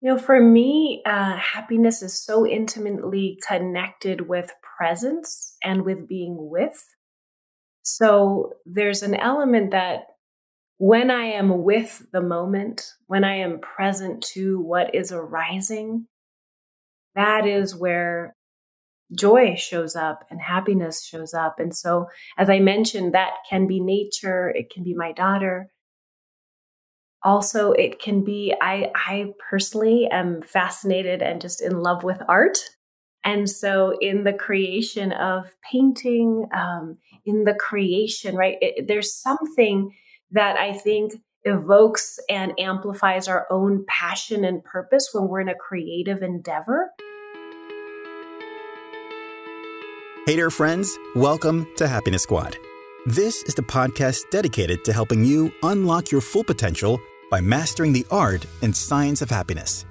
You know, for me, uh, happiness is so intimately connected with presence and with being with. So there's an element that when I am with the moment, when I am present to what is arising, that is where joy shows up and happiness shows up. And so, as I mentioned, that can be nature, it can be my daughter. Also, it can be, I, I personally am fascinated and just in love with art. And so, in the creation of painting, um, in the creation, right, it, there's something that I think evokes and amplifies our own passion and purpose when we're in a creative endeavor. Hey there, friends. Welcome to Happiness Squad. This is the podcast dedicated to helping you unlock your full potential by mastering the art and science of happiness.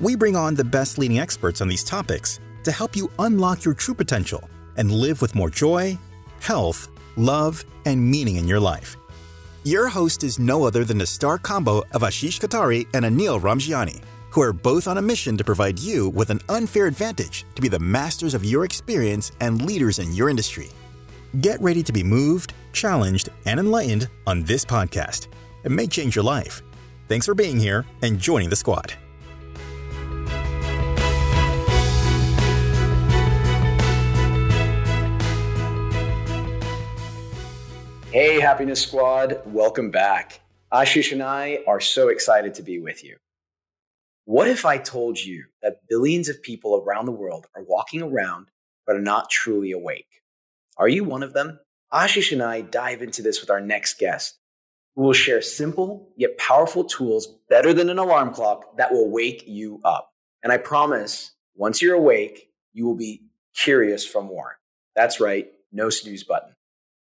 We bring on the best leading experts on these topics to help you unlock your true potential and live with more joy, health, love, and meaning in your life. Your host is no other than the star combo of Ashish Kothari and Anil Ramjiani, who are both on a mission to provide you with an unfair advantage to be the masters of your experience and leaders in your industry. Get ready to be moved, challenged, and enlightened on this podcast. It may change your life. Thanks for being here and joining the squad. Hey, Happiness Squad, welcome back. Ashish and I are so excited to be with you. What if I told you that billions of people around the world are walking around but are not truly awake? Are you one of them? Ashish and I dive into this with our next guest, who will share simple yet powerful tools better than an alarm clock that will wake you up. And I promise, once you're awake, you will be curious for more. That's right, no snooze button.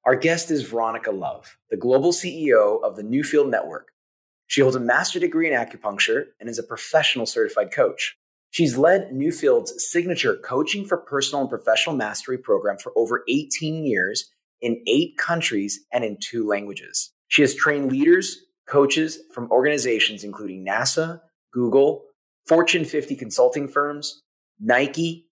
Our guest is Veronica Love, the global CEO of the Newfield Network. She holds a master degree in acupuncture and is a professional certified coach. She's led Newfield's signature coaching for personal and professional mastery program for over 18 years in eight countries and in two languages. She has trained leaders, coaches from organizations including NASA, Google, Fortune 50 consulting firms, Nike,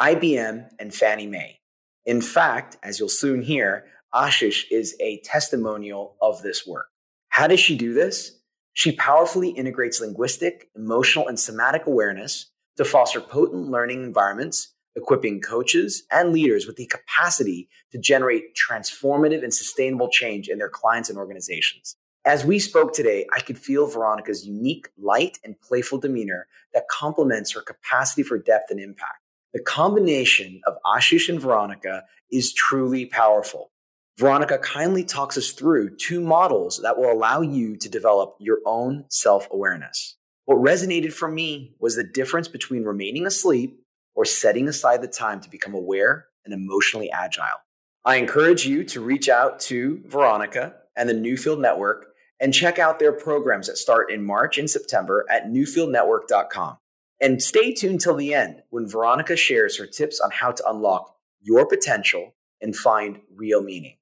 IBM, and Fannie Mae. In fact, as you'll soon hear, Ashish is a testimonial of this work. How does she do this? She powerfully integrates linguistic, emotional, and somatic awareness to foster potent learning environments, equipping coaches and leaders with the capacity to generate transformative and sustainable change in their clients and organizations. As we spoke today, I could feel Veronica's unique, light, and playful demeanor that complements her capacity for depth and impact. The combination of Ashish and Veronica is truly powerful. Veronica kindly talks us through two models that will allow you to develop your own self awareness. What resonated for me was the difference between remaining asleep or setting aside the time to become aware and emotionally agile. I encourage you to reach out to Veronica and the Newfield Network and check out their programs that start in March and September at newfieldnetwork.com. And stay tuned till the end when Veronica shares her tips on how to unlock your potential and find real meaning.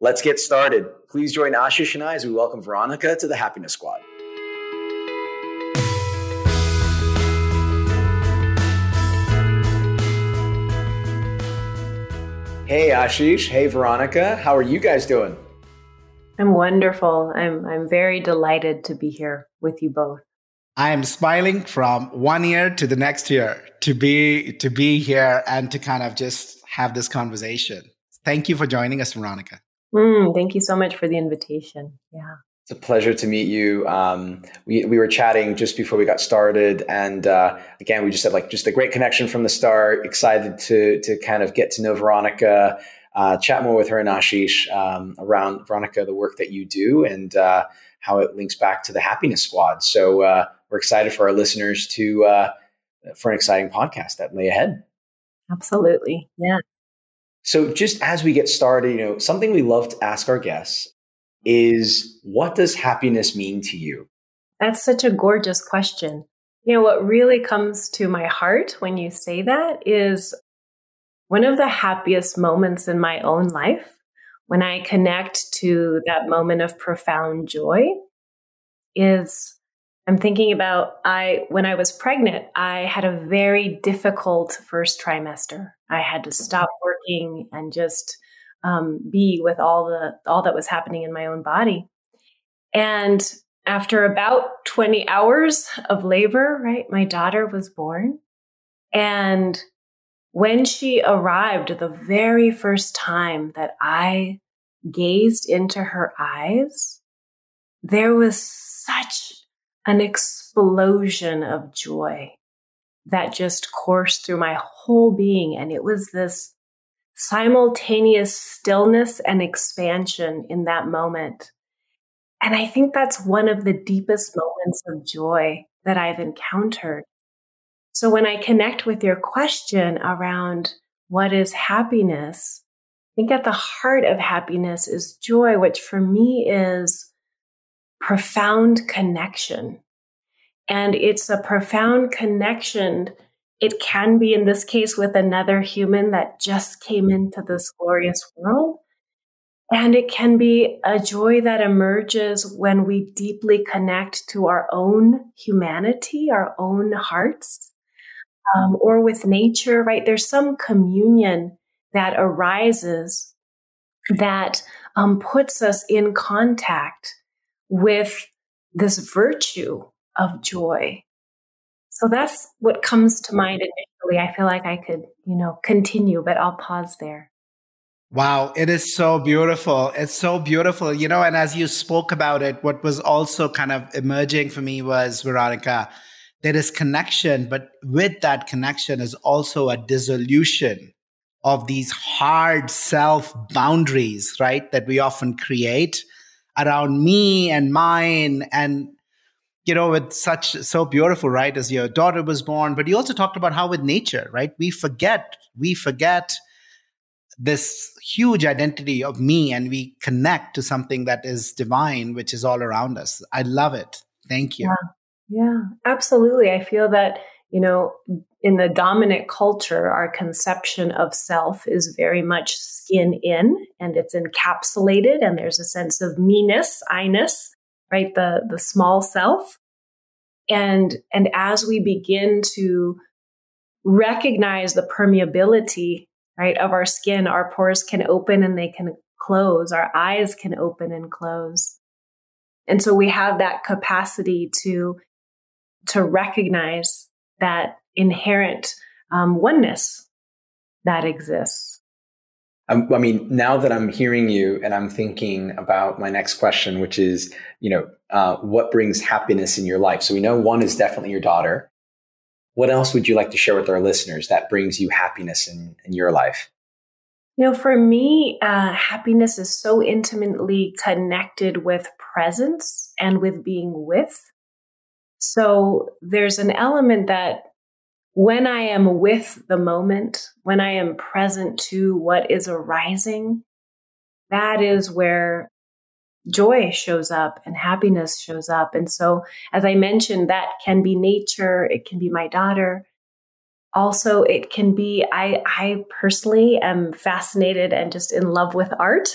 Let's get started. Please join Ashish and I as we welcome Veronica to the Happiness Squad. Hey Ashish, hey Veronica, how are you guys doing? I'm wonderful. I'm I'm very delighted to be here with you both. I am smiling from one year to the next year to be to be here and to kind of just have this conversation. Thank you for joining us, Veronica. Mm, thank you so much for the invitation. Yeah. It's a pleasure to meet you. Um, we, we were chatting just before we got started. And uh, again, we just had like just a great connection from the start. Excited to, to kind of get to know Veronica, uh, chat more with her and Ashish um, around Veronica, the work that you do, and uh, how it links back to the Happiness Squad. So uh, we're excited for our listeners to uh, for an exciting podcast that lay ahead. Absolutely, yeah. So just as we get started, you know, something we love to ask our guests is, what does happiness mean to you? That's such a gorgeous question. You know, what really comes to my heart when you say that is one of the happiest moments in my own life when I connect to that moment of profound joy is I'm thinking about I when I was pregnant, I had a very difficult first trimester. I had to stop working and just um, be with all the all that was happening in my own body. And after about 20 hours of labor, right, my daughter was born. And when she arrived, the very first time that I gazed into her eyes, there was such an explosion of joy that just coursed through my whole being. And it was this simultaneous stillness and expansion in that moment. And I think that's one of the deepest moments of joy that I've encountered. So when I connect with your question around what is happiness, I think at the heart of happiness is joy, which for me is profound connection. And it's a profound connection. It can be, in this case, with another human that just came into this glorious world. And it can be a joy that emerges when we deeply connect to our own humanity, our own hearts, um, or with nature, right? There's some communion that arises that um, puts us in contact with this virtue of joy. So that's what comes to mind initially. I feel like I could, you know, continue, but I'll pause there. Wow, it is so beautiful. It's so beautiful. You know, and as you spoke about it, what was also kind of emerging for me was, Veronica, there is connection, but with that connection is also a dissolution of these hard self boundaries, right? That we often create around me and mine. And, you know, with such, so beautiful, right? As your daughter was born, but you also talked about how with nature, right? We forget, we forget this huge identity of me and we connect to something that is divine, which is all around us. I love it. Thank you. Yeah, yeah absolutely. I feel that, you know, in the dominant culture, our conception of self is very much skin in and it's encapsulated, and there's a sense of meanness, I-ness, right? The the small self. And and as we begin to recognize the permeability right, of our skin. Our pores can open and they can close. Our eyes can open and close. And so we have that capacity to, to recognize that inherent um, oneness that exists. I mean, now that I'm hearing you and I'm thinking about my next question, which is, you know, uh, what brings happiness in your life? So we know one is definitely your daughter. What else would you like to share with our listeners that brings you happiness in, in your life? You know, for me, uh, happiness is so intimately connected with presence and with being with. So there's an element that when I am with the moment, when I am present to what is arising, that is where joy shows up and happiness shows up. And so, as I mentioned, that can be nature, it can be my daughter. Also, it can be, I, I personally am fascinated and just in love with art.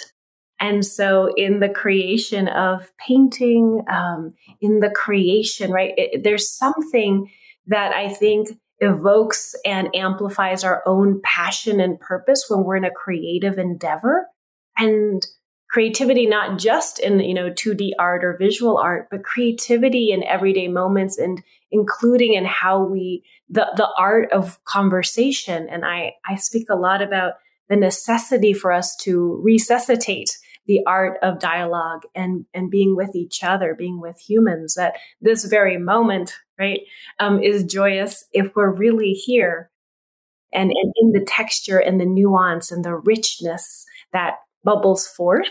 And so, in the creation of painting, um, in the creation, right, it, there's something that I think evokes and amplifies our own passion and purpose when we're in a creative endeavor. And creativity not just in you know 2d art or visual art but creativity in everyday moments and including in how we the the art of conversation and i i speak a lot about the necessity for us to resuscitate the art of dialogue and and being with each other being with humans that this very moment right um, is joyous if we're really here and, and in the texture and the nuance and the richness that bubbles forth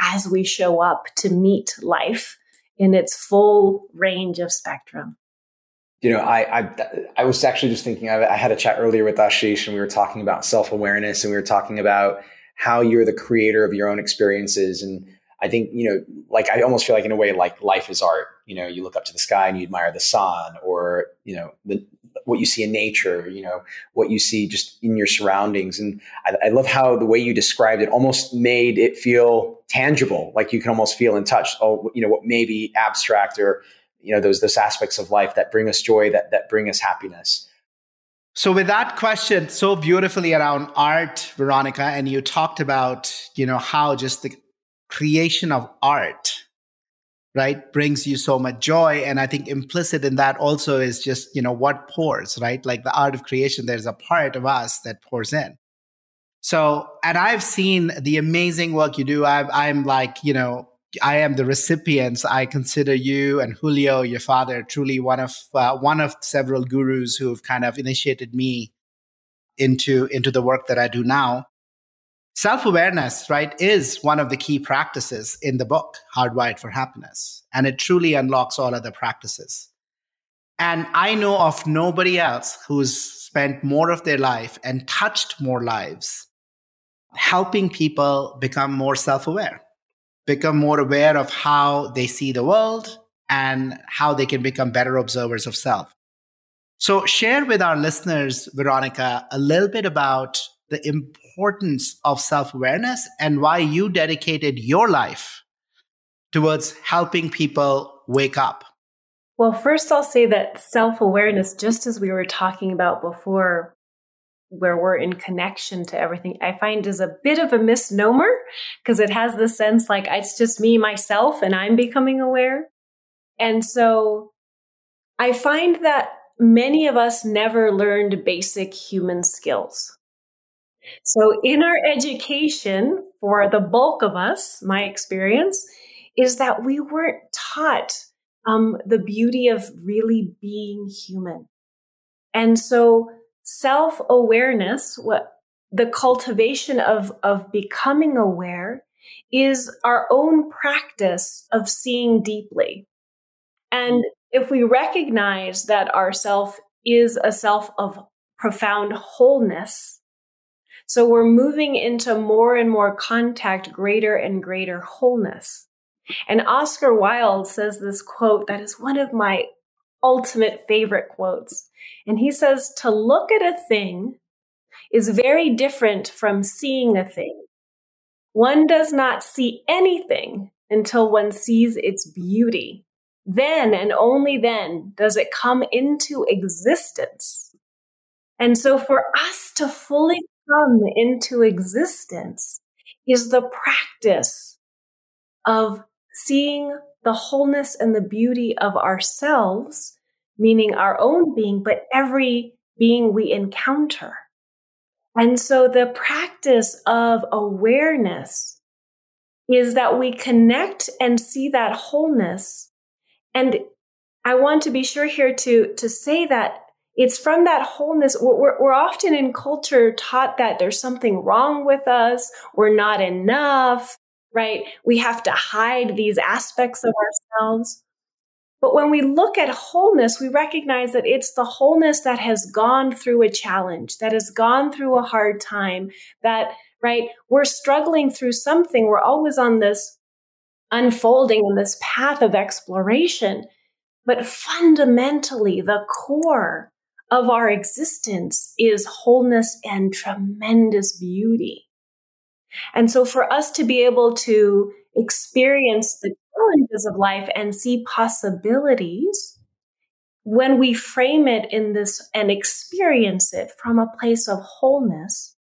as we show up to meet life in its full range of spectrum. You know, I I, I was actually just thinking. I, I had a chat earlier with Ashish, and we were talking about self awareness, and we were talking about how you're the creator of your own experiences. And I think you know, like I almost feel like in a way, like life is art. You know, you look up to the sky and you admire the sun, or you know, the, what you see in nature, you know, what you see just in your surroundings. And I, I, love how the way you described it almost made it feel tangible, like you can almost feel in touch. Oh, you know, what may be abstract or you know those those aspects of life that bring us joy that that bring us happiness so with that question so beautifully around art veronica and you talked about you know how just the creation of art right brings you so much joy and i think implicit in that also is just you know what pours right like the art of creation there's a part of us that pours in so and i've seen the amazing work you do i i'm like you know I am the recipients. I consider you and Julio, your father, truly one of uh, one of several gurus who have kind of initiated me into into the work that I do now. Self awareness, right, is one of the key practices in the book, Hardwired for Happiness, and it truly unlocks all other practices. And I know of nobody else who's spent more of their life and touched more lives helping people become more self aware become more aware of how they see the world and how they can become better observers of self. So, share with our listeners, Veronica, a little bit about the importance of self awareness and why you dedicated your life towards helping people wake up. Well, first, I'll say that self awareness, just as we were talking about before, where we're in connection to everything, I find is a bit of a misnomer because it has the sense like it's just me, myself, and I'm becoming aware. And so I find that many of us never learned basic human skills. So in our education, for the bulk of us, my experience is that we weren't taught um, the beauty of really being human. And so self awareness, what the cultivation of, of becoming aware is our own practice of seeing deeply. And if we recognize that our self is a self of profound wholeness, so we're moving into more and more contact, greater and greater wholeness. And Oscar Wilde says this quote that is one of my ultimate favorite quotes. And he says, to look at a thing is very different from seeing a thing. One does not see anything until one sees its beauty. Then and only then does it come into existence. And so for us to fully come into existence is the practice of seeing the wholeness and the beauty of ourselves, meaning our own being, but every being we encounter. And so the practice of awareness is that we connect and see that wholeness. And I want to be sure here to, to say that it's from that wholeness. We're, we're often in culture taught that there's something wrong with us, we're not enough, right? We have to hide these aspects of ourselves. But when we look at wholeness, we recognize that it's the wholeness that has gone through a challenge, that has gone through a hard time, that, right, we're struggling through something. We're always on this unfolding and this path of exploration. But fundamentally, the core of our existence is wholeness and tremendous beauty. And so for us to be able to experience the challenges of life and see possibilities, when we frame it in this and experience it from a place of wholeness,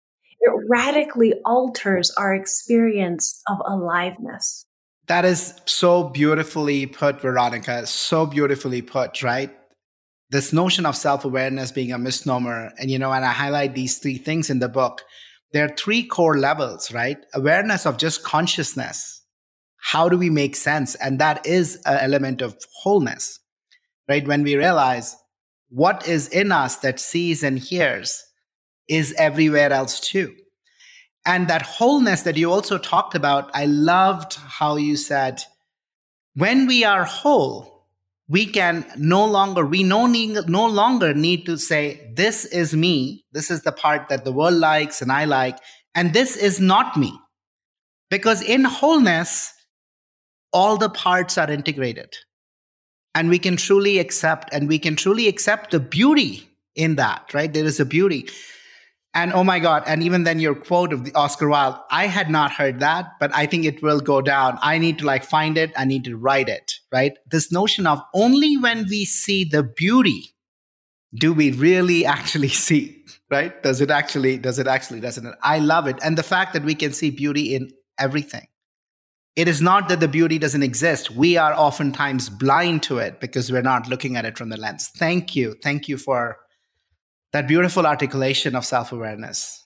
it radically alters our experience of aliveness. That is so beautifully put, Veronica. So beautifully put, right? This notion of self awareness being a misnomer. And, you know, and I highlight these three things in the book. There are three core levels, right? Awareness of just consciousness, how do we make sense? And that is an element of wholeness, right? When we realize what is in us that sees and hears is everywhere else too. And that wholeness that you also talked about, I loved how you said, when we are whole, we can no longer, we no, need, no longer need to say, this is me, this is the part that the world likes and I like, and this is not me. Because in wholeness, all the parts are integrated and we can truly accept and we can truly accept the beauty in that right? There is a beauty. And oh my god and even then your quote of the oscar wilde i had not heard that but i think it will go down. I need to like find it. I need to write it right? This notion of only when we see the beauty do we really actually see, right? Does it actually, does it actually resonate? I love it. And the fact that we can see beauty in everything. It is not that the beauty doesn't exist. We are oftentimes blind to it because we're not looking at it from the lens. Thank you. Thank you for that beautiful articulation of self awareness.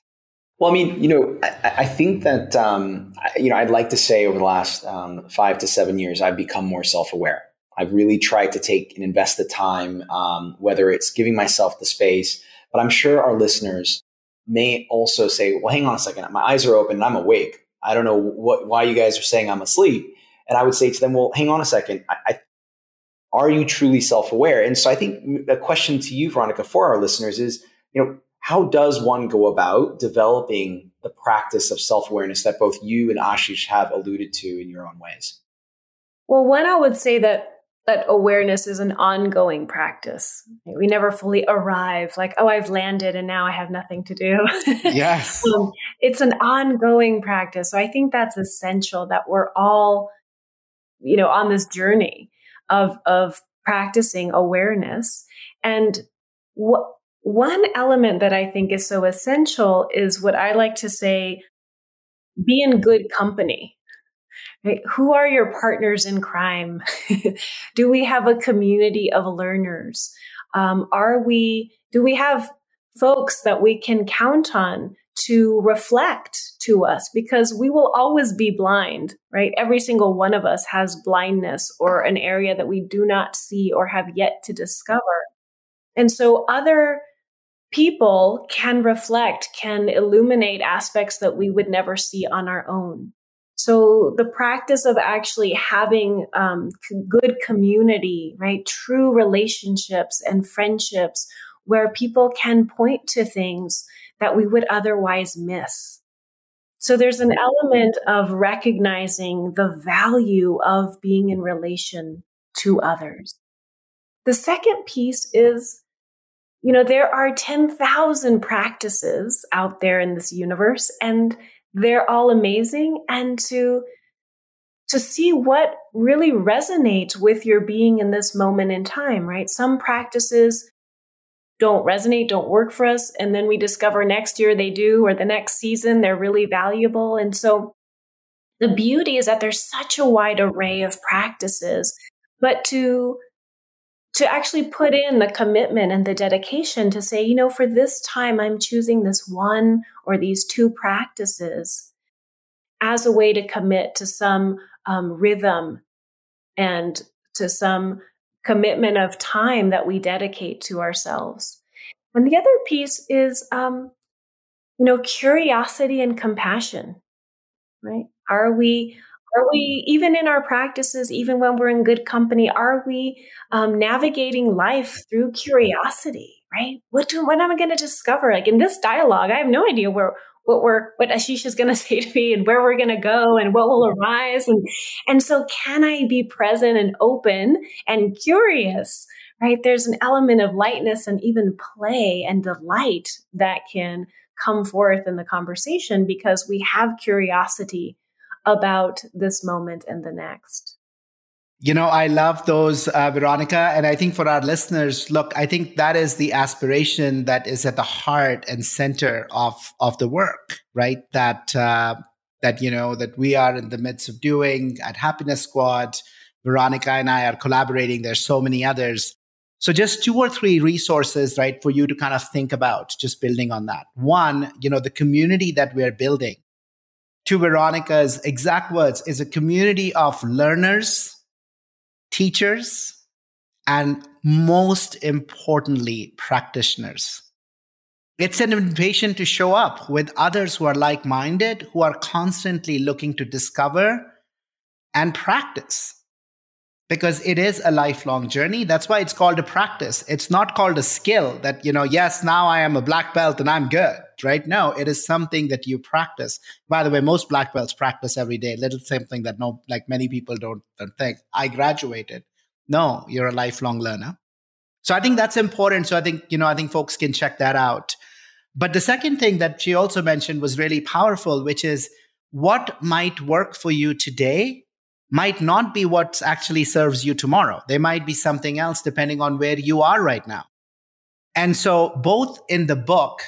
Well, I mean, you know, I, I think that, um, you know, I'd like to say over the last um, five to seven years, I've become more self aware. I've really tried to take and invest the time, um, whether it's giving myself the space, but I'm sure our listeners may also say, well, hang on a second, my eyes are open and I'm awake. I don't know what, why you guys are saying I'm asleep. And I would say to them, well, hang on a second. I, I, are you truly self aware? And so I think a question to you, Veronica, for our listeners is, you know, how does one go about developing the practice of self awareness that both you and Ashish have alluded to in your own ways? Well, one, I would say that that awareness is an ongoing practice. We never fully arrive, like, oh, I've landed and now I have nothing to do. Yes. um, it's an ongoing practice. So I think that's essential that we're all, you know, on this journey of, of practicing awareness. And what, one element that I think is so essential is what I like to say be in good company. Right? Who are your partners in crime? do we have a community of learners? Um, are we, do we have folks that we can count on to reflect to us? Because we will always be blind, right? Every single one of us has blindness or an area that we do not see or have yet to discover. And so other people can reflect, can illuminate aspects that we would never see on our own. So the practice of actually having um, good community, right, true relationships and friendships where people can point to things that we would otherwise miss. So there's an element of recognizing the value of being in relation to others. The second piece is you know, there are 10,000 practices out there in this universe and they're all amazing. And to, to see what really resonates with your being in this moment in time, right? Some practices don't resonate, don't work for us. And then we discover next year they do, or the next season they're really valuable. And so the beauty is that there's such a wide array of practices, but to to actually put in the commitment and the dedication to say, you know, for this time, I'm choosing this one or these two practices as a way to commit to some um, rhythm and to some commitment of time that we dedicate to ourselves. And the other piece is, um, you know, curiosity and compassion, right? Are we are we, even in our practices, even when we're in good company, are we um, navigating life through curiosity, right? What do, what am I going to discover? Like in this dialogue, I have no idea where, what we're, what Ashish is going to say to me and where we're going to go and what will arise. And, and so can I be present and open and curious? Right. There's an element of lightness and even play and delight that can come forth in the conversation because we have curiosity about this moment and the next. You know, I love those, uh, Veronica. And I think for our listeners, look, I think that is the aspiration that is at the heart and center of, of the work, right? That, uh, that, you know, that we are in the midst of doing at Happiness Squad. Veronica and I are collaborating. There's so many others. So just two or three resources, right, for you to kind of think about, just building on that. One, you know, the community that we're building to Veronica's exact words, is a community of learners, teachers, and most importantly, practitioners. It's an invitation to show up with others who are like minded, who are constantly looking to discover and practice because it is a lifelong journey. That's why it's called a practice. It's not called a skill that, you know, yes, now I am a black belt and I'm good, right? now, it is something that you practice. By the way, most black belts practice every day, little something that no, like many people don't, don't think. I graduated. No, you're a lifelong learner. So I think that's important. So I think, you know, I think folks can check that out. But the second thing that she also mentioned was really powerful, which is what might work for you today might not be what actually serves you tomorrow. There might be something else depending on where you are right now. And so, both in the book,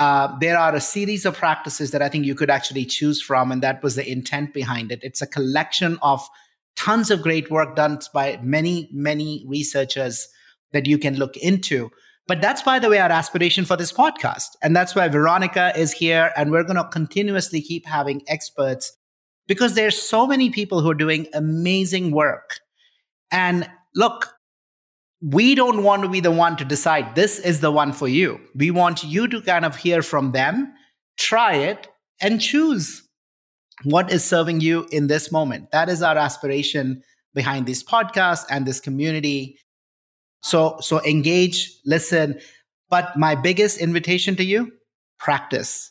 uh, there are a series of practices that I think you could actually choose from. And that was the intent behind it. It's a collection of tons of great work done by many, many researchers that you can look into. But that's, by the way, our aspiration for this podcast. And that's why Veronica is here. And we're going to continuously keep having experts because there's so many people who are doing amazing work. And look, we don't want to be the one to decide this is the one for you. We want you to kind of hear from them, try it, and choose what is serving you in this moment. That is our aspiration behind this podcast and this community. So, so engage, listen. But my biggest invitation to you, practice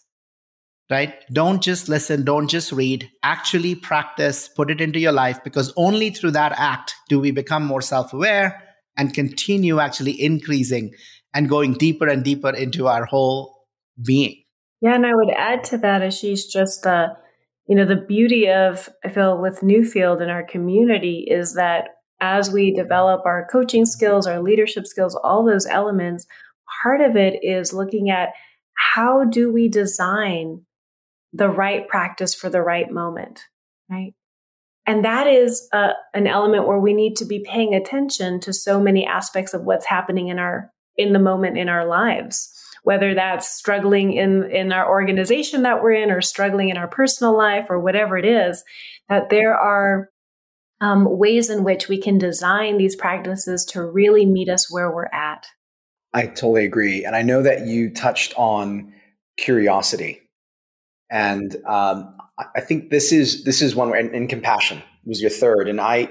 right? Don't just listen, don't just read, actually practice, put it into your life, because only through that act do we become more self aware and continue actually increasing and going deeper and deeper into our whole being. Yeah, and I would add to that, Ashish, just the you know the beauty of I feel with Newfield in our community is that as we develop our coaching skills, our leadership skills, all those elements, part of it is looking at how do we design the right practice for the right moment, right? And that is uh, an element where we need to be paying attention to so many aspects of what's happening in our in the moment in our lives. Whether that's struggling in in our organization that we're in or struggling in our personal life or whatever it is that there are um, ways in which we can design these practices to really meet us where we're at. I totally agree. And i know that you touched on curiosity. And um, I think this is this is one and, and compassion was your third. And I,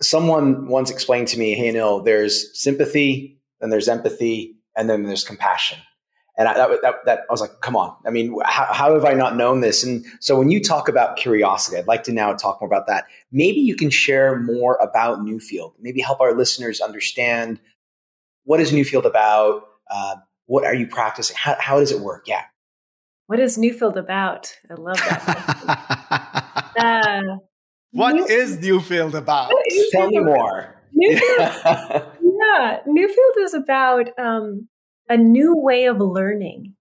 someone once explained to me, hey, no, there's sympathy, then there's empathy, and then there's compassion. And I, that, that, that, I was like, come on. I mean, how, how have I not known this? And so when you talk about curiosity, I'd like to now talk more about that. Maybe you can share more about Newfield. Maybe help our listeners understand what is Newfield about. Uh, what are you practicing? How, how does it work? Yeah. What is Newfield about? I love that. uh, what New- is Newfield about? Is Tell me more. Newfield, yeah, Newfield is about um, a new way of learning,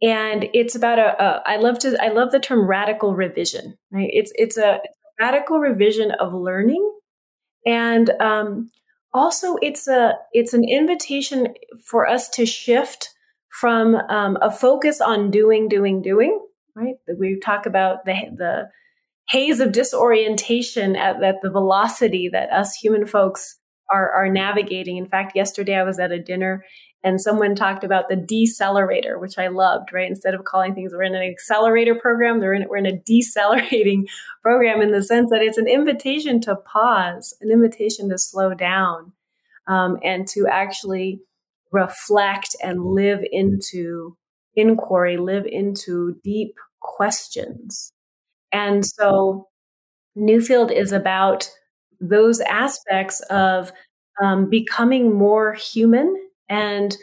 and it's about a, a. I love to. I love the term radical revision. Right? It's it's a radical revision of learning, and um, also it's a it's an invitation for us to shift from um, a focus on doing, doing, doing, right? We talk about the, the haze of disorientation at, at the velocity that us human folks are, are navigating. In fact, yesterday I was at a dinner and someone talked about the decelerator, which I loved, right? Instead of calling things, we're in an accelerator program, they're in, we're in a decelerating program in the sense that it's an invitation to pause, an invitation to slow down, um, and to actually reflect and live into inquiry, live into deep questions. And so Newfield is about those aspects of um, becoming more human and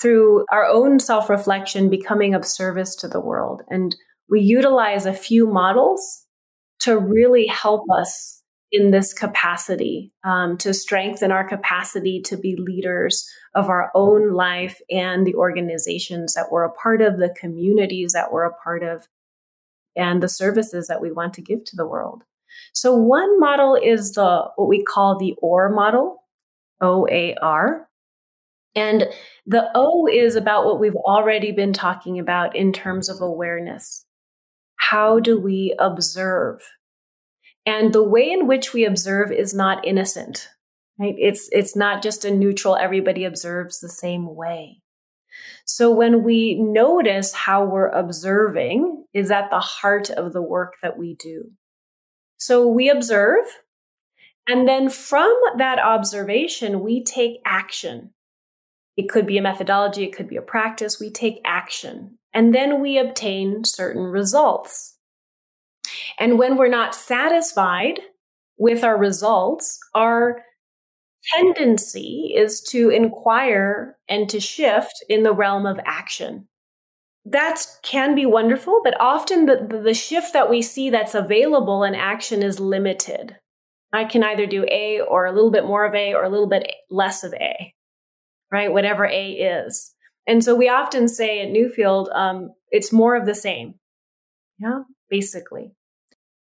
through our own self reflection, becoming of service to the world. And we utilize a few models to really help us in this capacity um, to strengthen our capacity to be leaders of our own life and the organizations that we're a part of, the communities that we're a part of, and the services that we want to give to the world. So one model is the what we call the OAR model, O A R. And the O is about what we've already been talking about in terms of awareness. How do we observe? And the way in which we observe is not innocent, right? It's, it's not just a neutral, everybody observes the same way. So when we notice how we're observing is at the heart of the work that we do. So we observe, and then from that observation, we take action. It could be a methodology, it could be a practice. We take action, and then we obtain certain results. And when we're not satisfied with our results, our tendency is to inquire and to shift in the realm of action. that can be wonderful, but often the, the shift that we see that's available in action is limited. I can either do A or a little bit more of A or a little bit less of A, right? Whatever A is. And so we often say at Newfield, um, it's more of the same. Yeah, basically.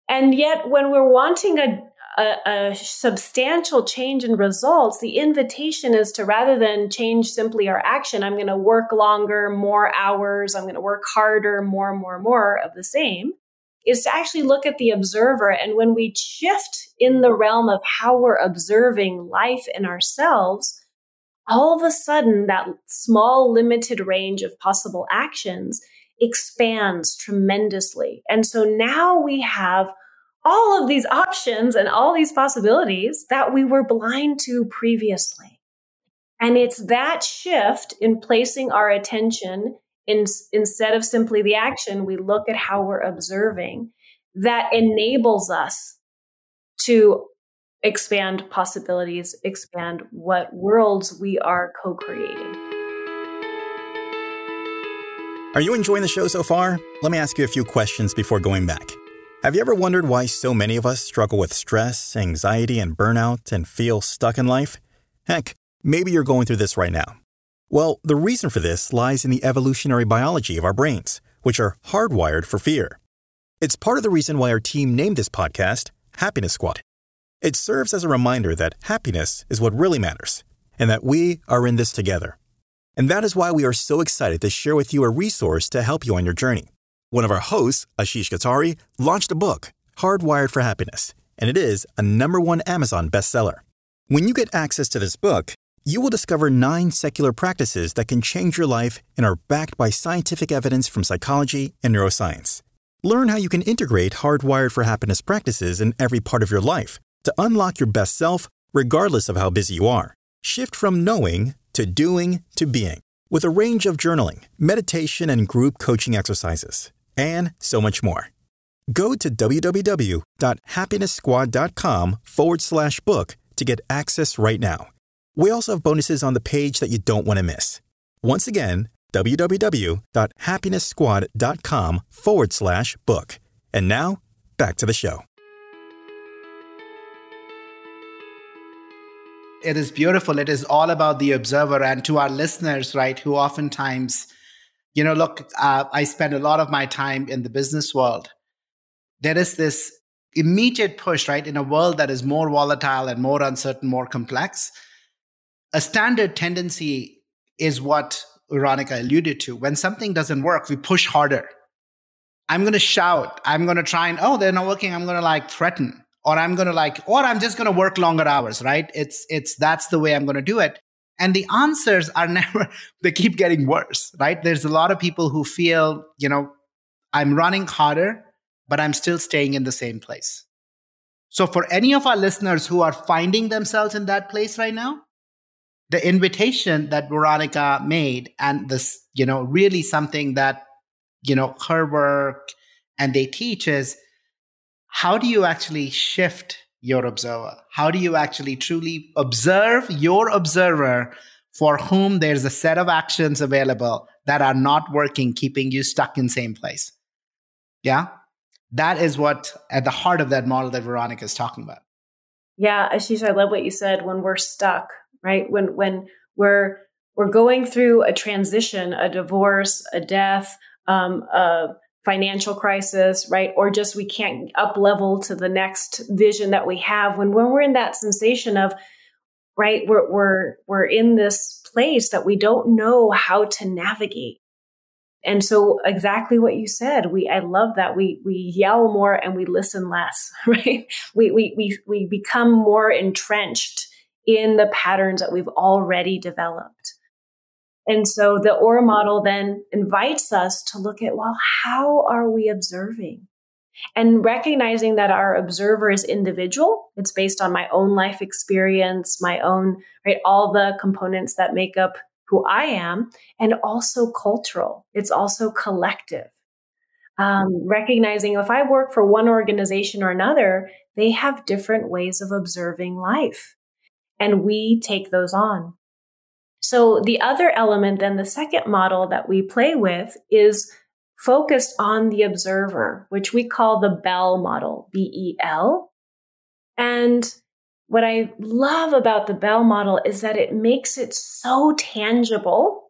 And yet, when we're wanting a, a, a, substantial change in results, the invitation is to rather than change simply our action, I'm going to work longer, more hours, I'm going to work harder, more, more, more of the same, is to actually look at the observer. And when we shift in the realm of how we're observing life and ourselves, all of a sudden that small, limited range of possible actions expands tremendously. And so now we have all of these options and all these possibilities that we were blind to previously. And it's that shift in placing our attention in, instead of simply the action, we look at how we're observing that enables us to expand possibilities, expand what worlds we are co creating. Are you enjoying the show so far? Let me ask you a few questions before going back. Have you ever wondered why so many of us struggle with stress, anxiety, and burnout and feel stuck in life? Heck, maybe you're going through this right now. Well, the reason for this lies in the evolutionary biology of our brains, which are hardwired for fear. It's part of the reason why our team named this podcast Happiness Squad. It serves as a reminder that happiness is what really matters, and that we are in this together. And that is why we are so excited to share with you a resource to help you on your journey. One of our hosts, Ashish Kothari, launched a book, Hardwired for Happiness, and it is a number one Amazon bestseller. When you get access to this book, you will discover nine secular practices that can change your life and are backed by scientific evidence from psychology and neuroscience. Learn how you can integrate Hardwired for Happiness practices in every part of your life to unlock your best self, regardless of how busy you are. Shift from knowing to doing to being with a range of journaling, meditation, and group coaching exercises and so much more. Go to www.happiness.squad.com forward slash book to get access right now. We also have bonuses on the page that you don't want to miss. Once again, www.happiness.squad.com forward slash book. And now, back to the show. It is beautiful. It is all about the observer. And to our listeners, right, who oftentimes you know, look, uh, I spend a lot of my time in the business world. There is this immediate push, right, in a world that is more volatile and more uncertain, more complex. A standard tendency is what Veronica alluded to. When something doesn't work, we push harder. I'm going to shout. I'm going to try and, oh, they're not working. I'm going to like threaten or I'm going to like, or I'm just going to work longer hours, right? It's, it's, that's the way I'm going to do it. And the answers are never, they keep getting worse, right? There's a lot of people who feel, you know, I'm running harder, but I'm still staying in the same place. So for any of our listeners who are finding themselves in that place right now, the invitation that Veronica made and this, you know, really something that, you know, her work and they teach is how do you actually shift your observer? How do you actually truly observe your observer for whom there's a set of actions available that are not working, keeping you stuck in same place? Yeah. That is what at the heart of that model that Veronica is talking about. Yeah, Ashish, I love what you said when we're stuck, right? When when we're we're going through a transition, a divorce, a death, um, a financial crisis, right? Or just we can't up level to the next vision that we have when, when we're in that sensation of, right, we're, we're, we're in this place that we don't know how to navigate. And so exactly what you said, we, I love that we, we yell more and we listen less, right? We, we, we, we become more entrenched in the patterns that we've already developed. And so the OAR model then invites us to look at, well, how are we observing? And recognizing that our observer is individual, it's based on my own life experience, my own, right, all the components that make up who I am, and also cultural. It's also collective. Um, recognizing if I work for one organization or another, they have different ways of observing life. And we take those on. So the other element, then the second model that we play with is focused on the observer, which we call the Bell model, B E L. And what I love about the Bell model is that it makes it so tangible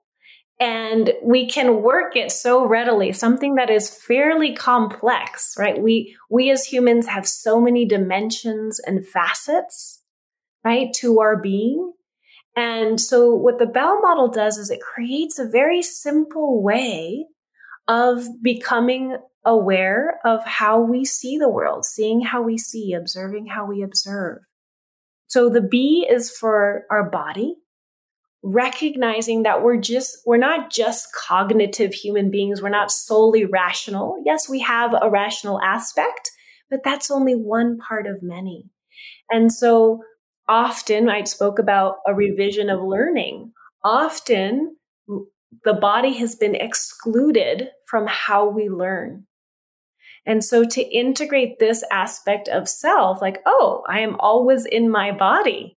and we can work it so readily something that is fairly complex right we we as humans have so many dimensions and facets right to our being and so what the BEL model does is it creates a very simple way of becoming aware of how we see the world seeing how we see observing how we observe so the B is for our body, recognizing that we're just, we're not just cognitive human beings. We're not solely rational. Yes, we have a rational aspect, but that's only one part of many. And so often I spoke about a revision of learning. Often the body has been excluded from how we learn. And so to integrate this aspect of self, like, oh, I am always in my body.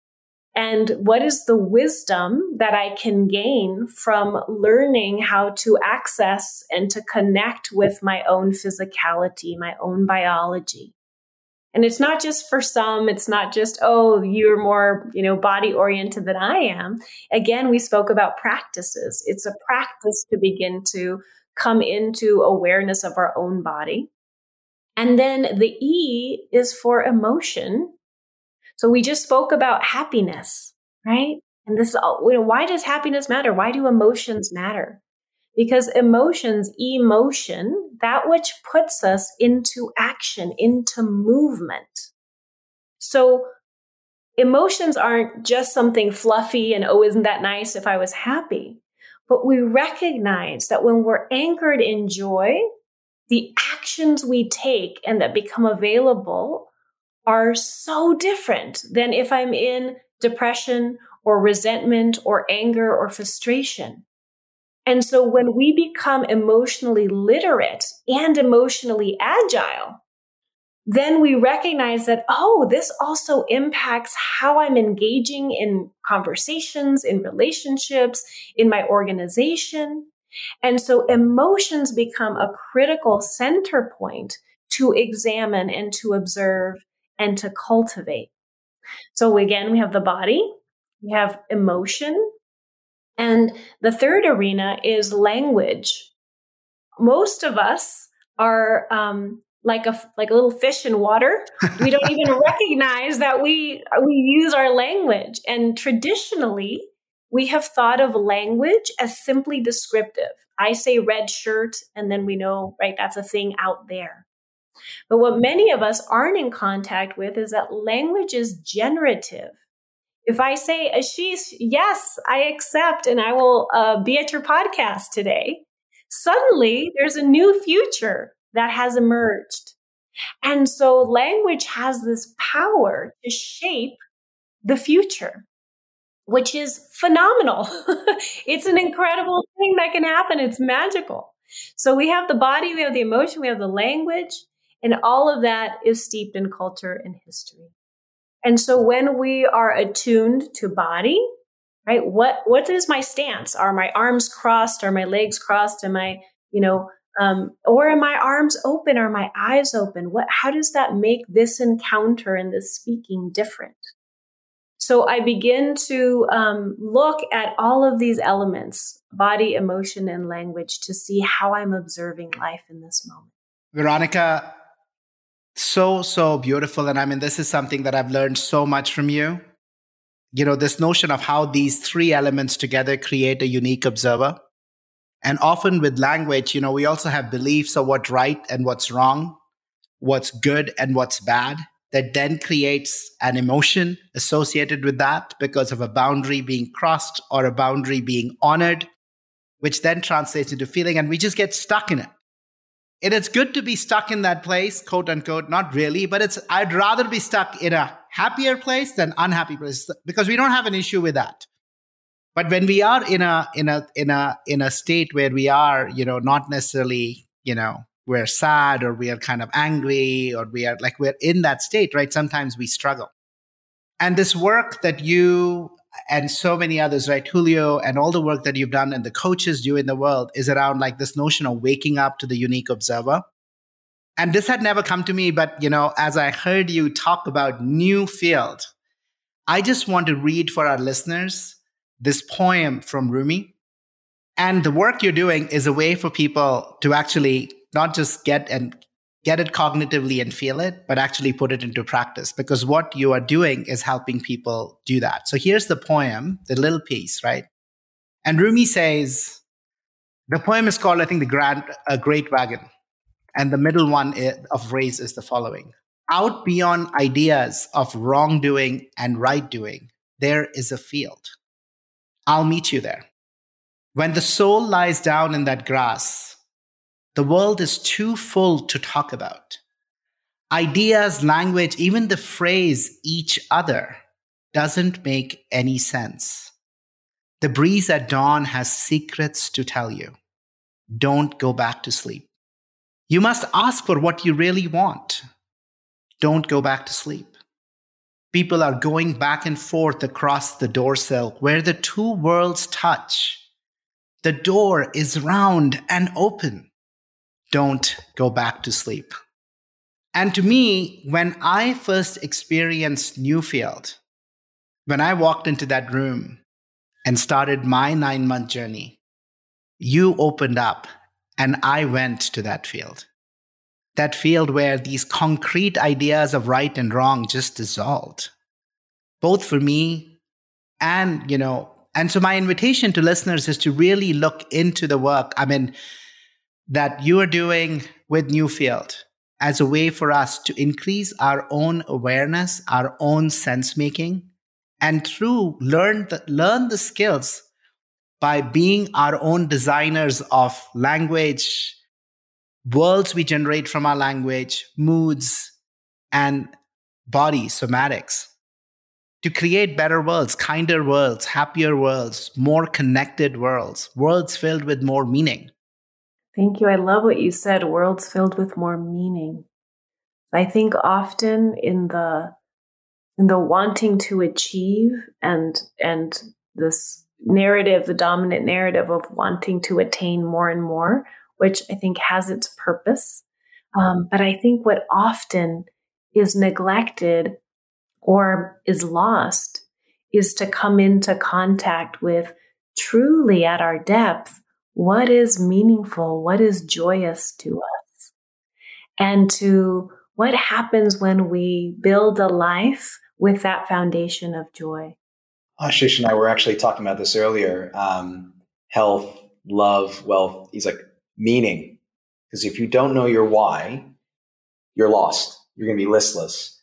And what is the wisdom that I can gain from learning how to access and to connect with my own physicality, my own biology? And it's not just for some, it's not just, oh, you're more, you know, body oriented than I am. Again, we spoke about practices. It's a practice to begin to come into awareness of our own body. And then the E is for emotion. So we just spoke about happiness, right? And this, you know, why does happiness matter? Why do emotions matter? Because emotions, emotion, that which puts us into action, into movement. So emotions aren't just something fluffy and, oh, isn't that nice if I was happy? But we recognize that when we're anchored in joy, the actions we take and that become available are so different than if I'm in depression or resentment or anger or frustration. And so when we become emotionally literate and emotionally agile, then we recognize that, oh, this also impacts how I'm engaging in conversations, in relationships, in my organization. And so emotions become a critical center point to examine and to observe and to cultivate. So again, we have the body, we have emotion, and the third arena is language. Most of us are um, like a like a little fish in water. We don't even recognize that we we use our language. And traditionally, we have thought of language as simply descriptive. I say red shirt, and then we know, right, that's a thing out there. But what many of us aren't in contact with is that language is generative. If I say, Ashish, yes, I accept, and I will uh, be at your podcast today, suddenly there's a new future that has emerged. And so language has this power to shape the future which is phenomenal. it's an incredible thing that can happen. It's magical. So we have the body, we have the emotion, we have the language, and all of that is steeped in culture and history. And so when we are attuned to body, right? What what is my stance? Are my arms crossed? Are my legs crossed? Am I, you know, um, or are my arms open? Are my eyes open? What how does that make this encounter and this speaking different? So I begin to um, look at all of these elements body, emotion, and language to see how I'm observing life in this moment. Veronica, so, so beautiful. And I mean, this is something that I've learned so much from you. You know, this notion of how these three elements together create a unique observer. And often with language, you know, we also have beliefs of what's right and what's wrong, what's good and what's bad that then creates an emotion associated with that because of a boundary being crossed or a boundary being honored, which then translates into feeling, and we just get stuck in it. And it's good to be stuck in that place, quote unquote, not really, but it's I'd rather be stuck in a happier place than unhappy place because we don't have an issue with that. But when we are in a in a in a in a state where we are, you know, not necessarily, you know, we're sad or we are kind of angry or we are like we're in that state, right? Sometimes we struggle. And this work that you and so many others, right? Julio and all the work that you've done and the coaches do in the world is around like this notion of waking up to the unique observer. And this had never come to me, but you know, as I heard you talk about Newfield, I just want to read for our listeners this poem from Rumi. And the work you're doing is a way for people to actually not just get and get it cognitively and feel it, but actually put it into practice because what you are doing is helping people do that. So here's the poem, the little piece, right? And Rumi says, the poem is called, I think, the Grand, a Great Wagon. And the middle one of phrase is the following Out beyond ideas of wrongdoing and right doing, there is a field. I'll meet you there. When the soul lies down in that grass, the world is too full to talk about. Ideas, language, even the phrase each other doesn't make any sense. The breeze at dawn has secrets to tell you. Don't go back to sleep. You must ask for what you really want. Don't go back to sleep. People are going back and forth across the door sill where the two worlds touch. The door is round and open don't go back to sleep. And to me, when I first experienced Newfield, when I walked into that room and started my nine month journey, you opened up and I went to that field. That field where these concrete ideas of right and wrong just dissolved, both for me and, you know, and so my invitation to listeners is to really look into the work. I mean, that you are doing with Newfield as a way for us to increase our own awareness, our own sense making, and through learn the, learn the skills by being our own designers of language, worlds we generate from our language, moods, and body somatics to create better worlds, kinder worlds, happier worlds, more connected worlds, worlds filled with more meaning. Thank you. I love what you said worlds filled with more meaning. I think often in the in the wanting to achieve and and this narrative, the dominant narrative of wanting to attain more and more, which I think has its purpose. Um, but I think what often is neglected or is lost is to come into contact with truly at our depth what is meaningful, what is joyous to us, and to what happens when we build a life with that foundation of joy. Ashish and I were actually talking about this earlier. Um, health, love, wealth. He's like meaning, because if you don't know your why, you're lost. You're going to be listless.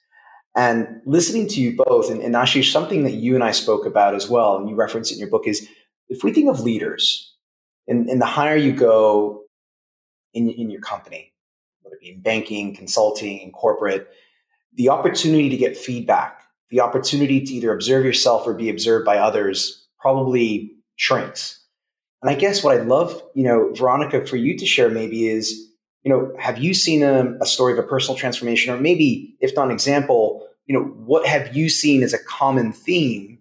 And listening to you both, and, and Ashish, something that you and I spoke about as well, and you reference it in your book, is if we think of leaders, and, and the higher you go in, in your company, whether it be in banking, consulting, in corporate, the opportunity to get feedback, the opportunity to either observe yourself or be observed by others probably shrinks. And I guess what I'd love, you know, Veronica, for you to share maybe is, you know, have you seen a, a story of a personal transformation, or maybe, if not an example, you know, what have you seen as a common theme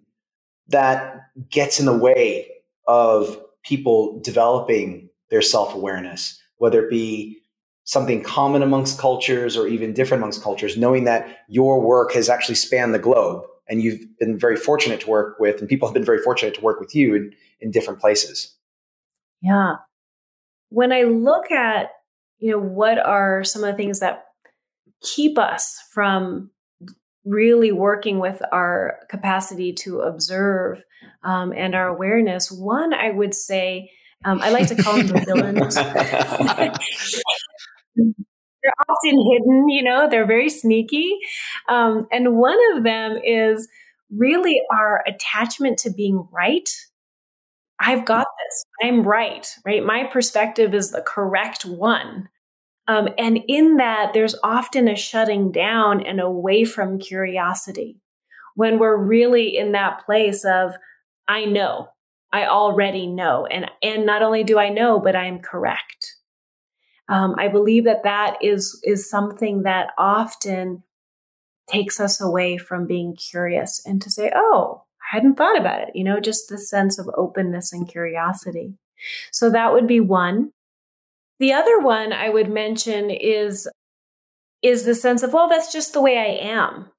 that gets in the way of people developing their self awareness, whether it be something common amongst cultures or even different amongst cultures, knowing that your work has actually spanned the globe and you've been very fortunate to work with, and people have been very fortunate to work with you in, in different places. Yeah. When I look at, you know, what are some of the things that keep us from really working with our capacity to observe um, and our awareness. One, I would say, um, I like to call them the villains. they're often hidden, you know, they're very sneaky. Um, and one of them is really our attachment to being right. I've got this. I'm right, right? My perspective is the correct one. Um, and in that, there's often a shutting down and away from curiosity when we're really in that place of, I know, I already know. And, and not only do I know, but I am correct. Um, I believe that that is, is something that often takes us away from being curious and to say, oh, I hadn't thought about it, you know, just the sense of openness and curiosity. So that would be one. The other one I would mention is is the sense of, well, that's just the way I am.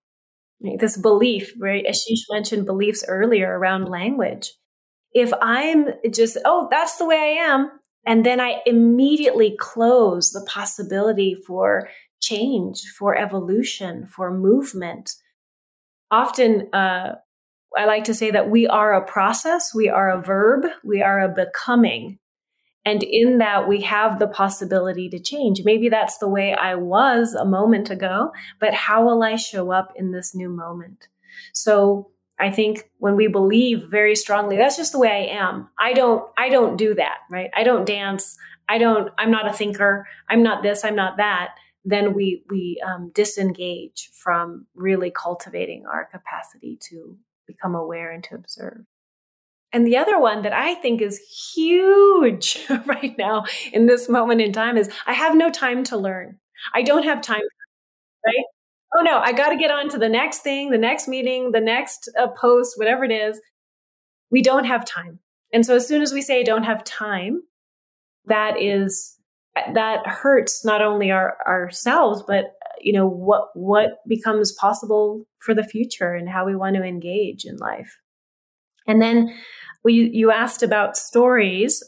This belief, right? Ashish mentioned beliefs earlier around language. If I'm just, oh, that's the way I am, and then I immediately close the possibility for change, for evolution, for movement. Often, uh, I like to say that we are a process, we are a verb, we are a becoming. And in that, we have the possibility to change. Maybe that's the way I was a moment ago, but how will I show up in this new moment? So I think when we believe very strongly, that's just the way I am. I don't, I don't do that, right? I don't dance. I don't, I'm not a thinker. I'm not this. I'm not that. Then we, we um, disengage from really cultivating our capacity to become aware and to observe. And the other one that I think is huge right now in this moment in time is I have no time to learn. I don't have time, right? Oh no, I got to get on to the next thing, the next meeting, the next uh, post, whatever it is. We don't have time. And so as soon as we say don't have time, that is that hurts not only our ourselves but you know what what becomes possible for the future and how we want to engage in life. And then we, you asked about stories.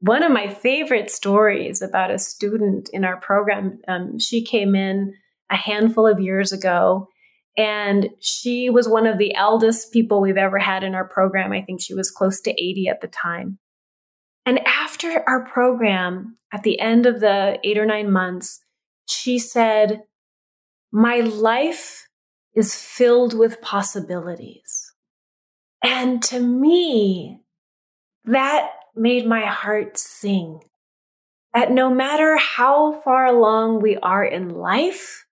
One of my favorite stories about a student in our program, um, she came in a handful of years ago, and she was one of the eldest people we've ever had in our program. I think she was close to 80 at the time. And after our program, at the end of the eight or nine months, she said, My life is filled with possibilities. And to me, that made my heart sing. That no matter how far along we are in life,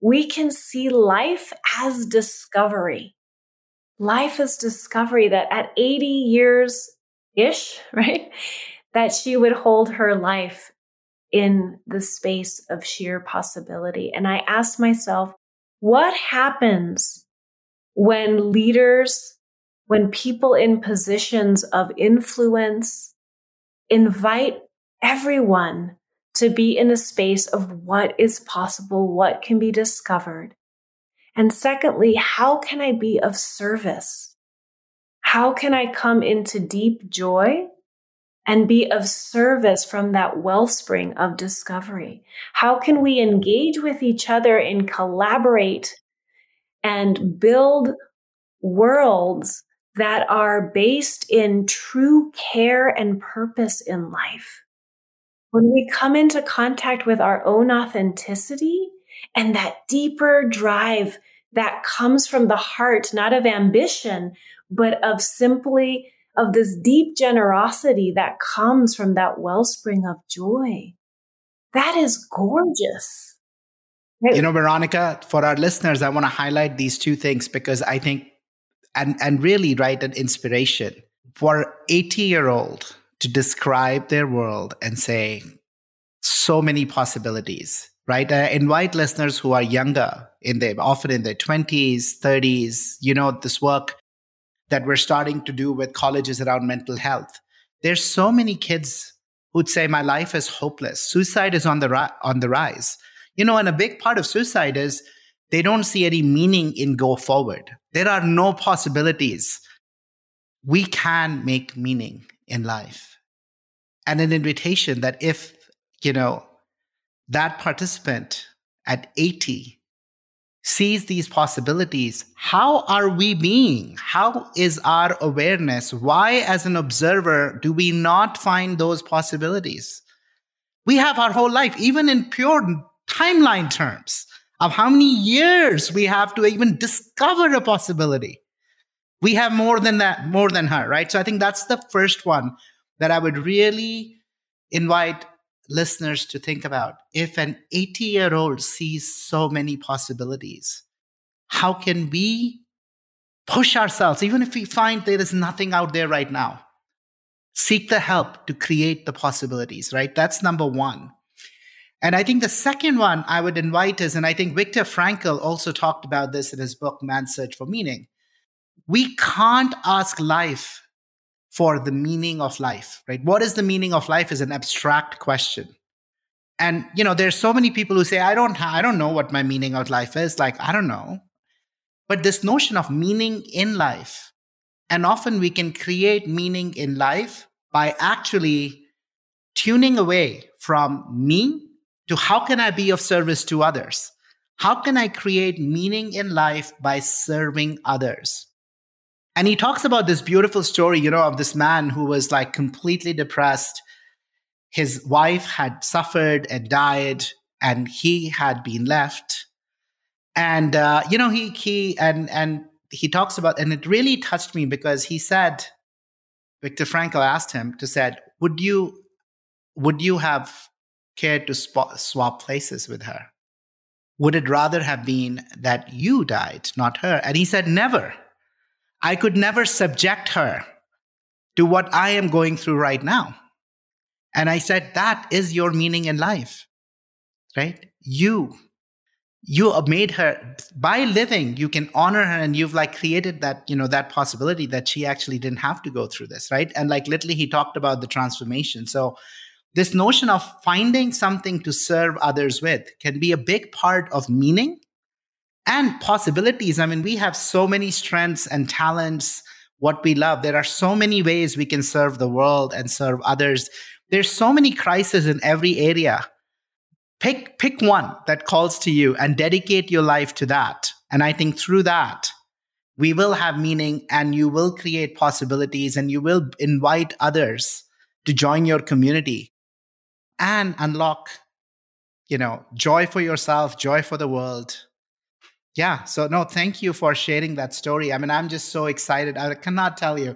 we can see life as discovery. Life is discovery that at 80 years ish, right? That she would hold her life in the space of sheer possibility. And I asked myself, what happens when leaders when people in positions of influence invite everyone to be in a space of what is possible, what can be discovered. And secondly, how can I be of service? How can I come into deep joy and be of service from that wellspring of discovery? How can we engage with each other and collaborate and build worlds that are based in true care and purpose in life. When we come into contact with our own authenticity and that deeper drive that comes from the heart, not of ambition, but of simply of this deep generosity that comes from that wellspring of joy. That is gorgeous. You know, Veronica, for our listeners, I want to highlight these two things because I think and and really write an inspiration for 80 year old to describe their world and say so many possibilities right? I invite listeners who are younger in their often in their 20s 30s you know this work that we're starting to do with colleges around mental health. There's so many kids who'd say my life is hopeless. Suicide is on the ri- on the rise. You know and a big part of suicide is they don't see any meaning in go forward. There are no possibilities. We can make meaning in life. And an invitation that if, you know, that participant at 80 sees these possibilities, how are we being? How is our awareness? Why, as an observer, do we not find those possibilities? We have our whole life, even in pure timeline terms of how many years we have to even discover a possibility. We have more than that, more than her, right? So I think that's the first one that I would really invite listeners to think about. If an 80 year old sees so many possibilities, how can we push ourselves, even if we find there is nothing out there right now? Seek the help to create the possibilities, right? That's number one. And I think the second one I would invite is, and I think Viktor Frankl also talked about this in his book, Man's Search for Meaning. we can't ask life for the meaning of life, right? What is the meaning of life is an abstract question. And you know, there's so many people who say, I don't I don't know what my meaning of life is. Like, I don't know. But this notion of meaning in life, and often we can create meaning in life by actually tuning away from me to how can I be of service to others? How can I create meaning in life by serving others? And he talks about this beautiful story, you know, of this man who was like completely depressed. His wife had suffered and died, and he had been left. And uh, you know, he he and and he talks about, and it really touched me because he said, Viktor Frankl asked him to said, "Would you would you have cared to spot, swap places with her? Would it rather have been that you died, not her?" And he said, "Never." I could never subject her to what I am going through right now. And I said, that is your meaning in life, right? You, you made her by living, you can honor her and you've like created that, you know, that possibility that she actually didn't have to go through this, right? And like literally he talked about the transformation. So this notion of finding something to serve others with can be a big part of meaning and possibilities. I mean, we have so many strengths and talents, what we love. There are so many ways we can serve the world and serve others. There's so many crises in every area. Pick pick one that calls to you and dedicate your life to that. And I think through that, we will have meaning and you will create possibilities and you will invite others to join your community and unlock you know joy for yourself joy for the world yeah. So, no, thank you for sharing that story. I mean, I'm just so excited. I cannot tell you.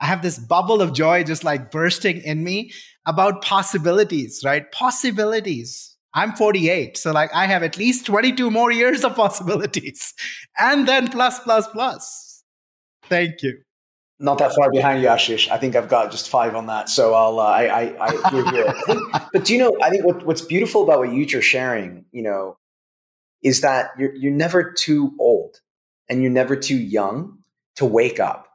I have this bubble of joy just like bursting in me about possibilities, right? Possibilities. I'm 48. So, like, I have at least 22 more years of possibilities. And then plus, plus, plus. Thank you. Not that far behind you, Ashish. I think I've got just five on that. So I'll, uh, I, I, I hear you. but do you know, I think what, what's beautiful about what you're sharing, you know, is that you're, you're never too old and you're never too young to wake up.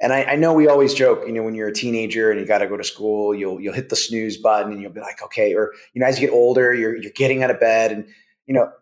And I, I, know we always joke, you know, when you're a teenager and you got to go to school, you'll you'll hit the snooze button and you'll be like, okay, or you know, as you get older, you're you're getting out of bed, and you know,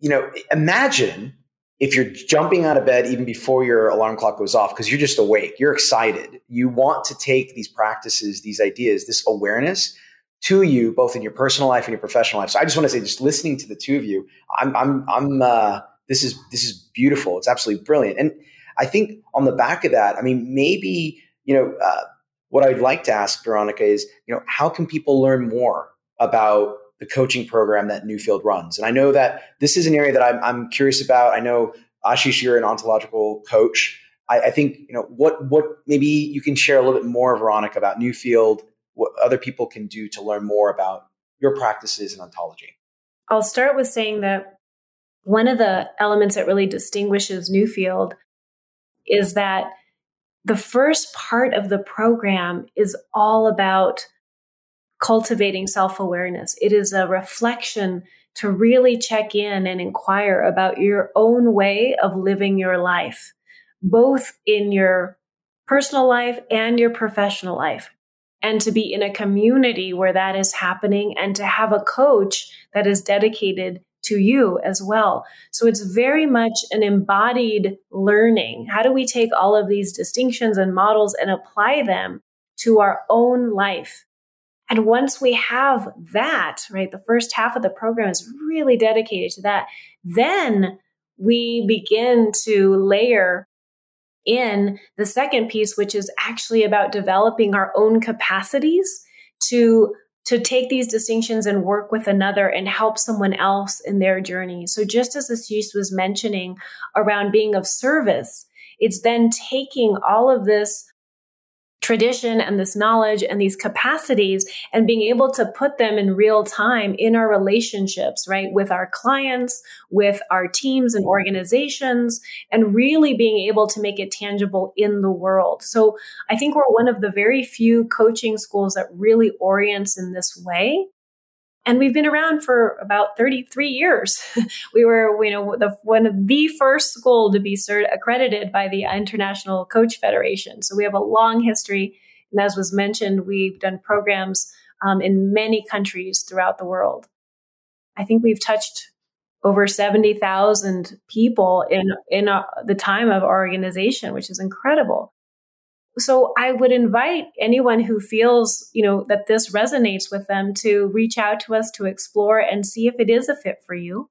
you know, imagine if you're jumping out of bed even before your alarm clock goes off because you're just awake, you're excited, you want to take these practices, these ideas, this awareness to you both in your personal life and your professional life. So I just want to say, just listening to the two of you, I'm, I'm, I'm, uh, this is, this is beautiful. It's absolutely brilliant. And I think on the back of that, I mean, maybe, you know, uh, what I'd like to ask Veronica is, you know, how can people learn more about the coaching program that Newfield runs? And I know that this is an area that I'm, I'm curious about. I know Ashish, you're an ontological coach. I, I think, you know, what, what maybe you can share a little bit more, Veronica, about Newfield what other people can do to learn more about your practices in ontology? I'll start with saying that one of the elements that really distinguishes Newfield is that the first part of the program is all about cultivating self awareness. It is a reflection to really check in and inquire about your own way of living your life, both in your personal life and your professional life and to be in a community where that is happening and to have a coach that is dedicated to you as well. So it's very much an embodied learning. How do we take all of these distinctions and models and apply them to our own life? And once we have that, right, the first half of the program is really dedicated to that, then we begin to layer in the second piece, which is actually about developing our own capacities to to take these distinctions and work with another and help someone else in their journey. So just as Ashish was mentioning around being of service, it's then taking all of this tradition and this knowledge and these capacities and being able to put them in real time in our relationships, right? With our clients, with our teams and organizations, and really being able to make it tangible in the world. So I think we're one of the very few coaching schools that really orients in this way. And we've been around for about 33 years. we were, you know, the, one of the first school to be cert- accredited by the International Coach Federation. So we have a long history. And as was mentioned, we've done programs um, in many countries throughout the world. I think we've touched over 70,000 people in, in a, the time of our organization, which is incredible. So I would invite anyone who feels, you know, that this resonates with them to reach out to us to explore and see if it is a fit for you.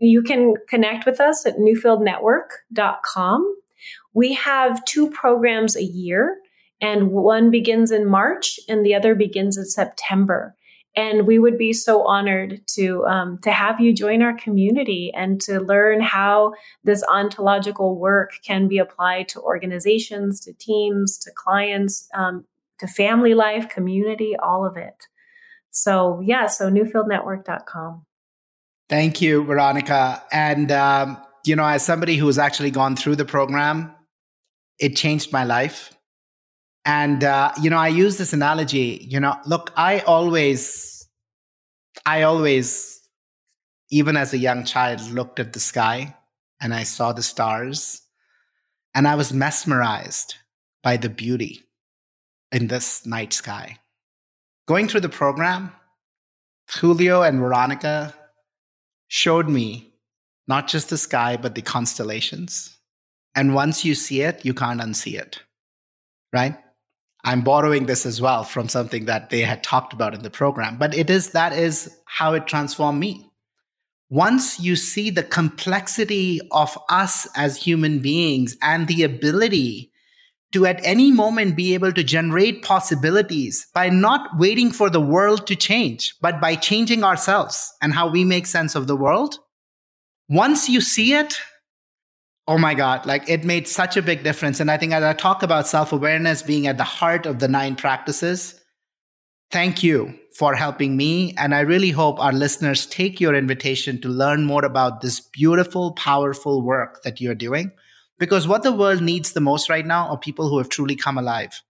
You can connect with us at newfieldnetwork.com. We have two programs a year and one begins in March and the other begins in September. And we would be so honored to um, to have you join our community and to learn how this ontological work can be applied to organizations, to teams, to clients, um, to family life, community, all of it. So yeah, so newfieldnetwork.com. Thank you, Veronica. And um, you know, as somebody who has actually gone through the program, it changed my life and, uh, you know, I use this analogy, you know, look, I always, I always, even as a young child, looked at the sky and I saw the stars and I was mesmerized by the beauty in this night sky. Going through the program, Julio and Veronica showed me not just the sky, but the constellations. And once you see it, you can't unsee it, right? I'm borrowing this as well from something that they had talked about in the program, but it is that is how it transformed me. Once you see the complexity of us as human beings and the ability to at any moment be able to generate possibilities by not waiting for the world to change, but by changing ourselves and how we make sense of the world. Once you see it, Oh my God, like it made such a big difference. And I think as I talk about self awareness being at the heart of the nine practices, thank you for helping me. And I really hope our listeners take your invitation to learn more about this beautiful, powerful work that you're doing. Because what the world needs the most right now are people who have truly come alive,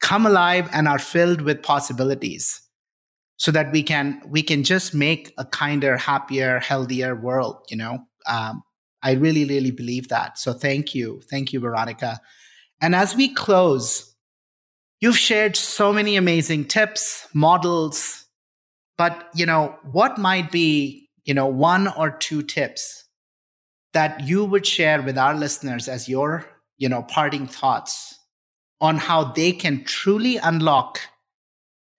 come alive and are filled with possibilities so that we can we can just make a kinder happier healthier world you know um, I really, really believe that. So thank you. Thank you, Veronica. And as we close, you've shared so many amazing tips, models, but you know, what might be, you know, one or two tips that you would share with our listeners as your, you know, parting thoughts on how they can truly unlock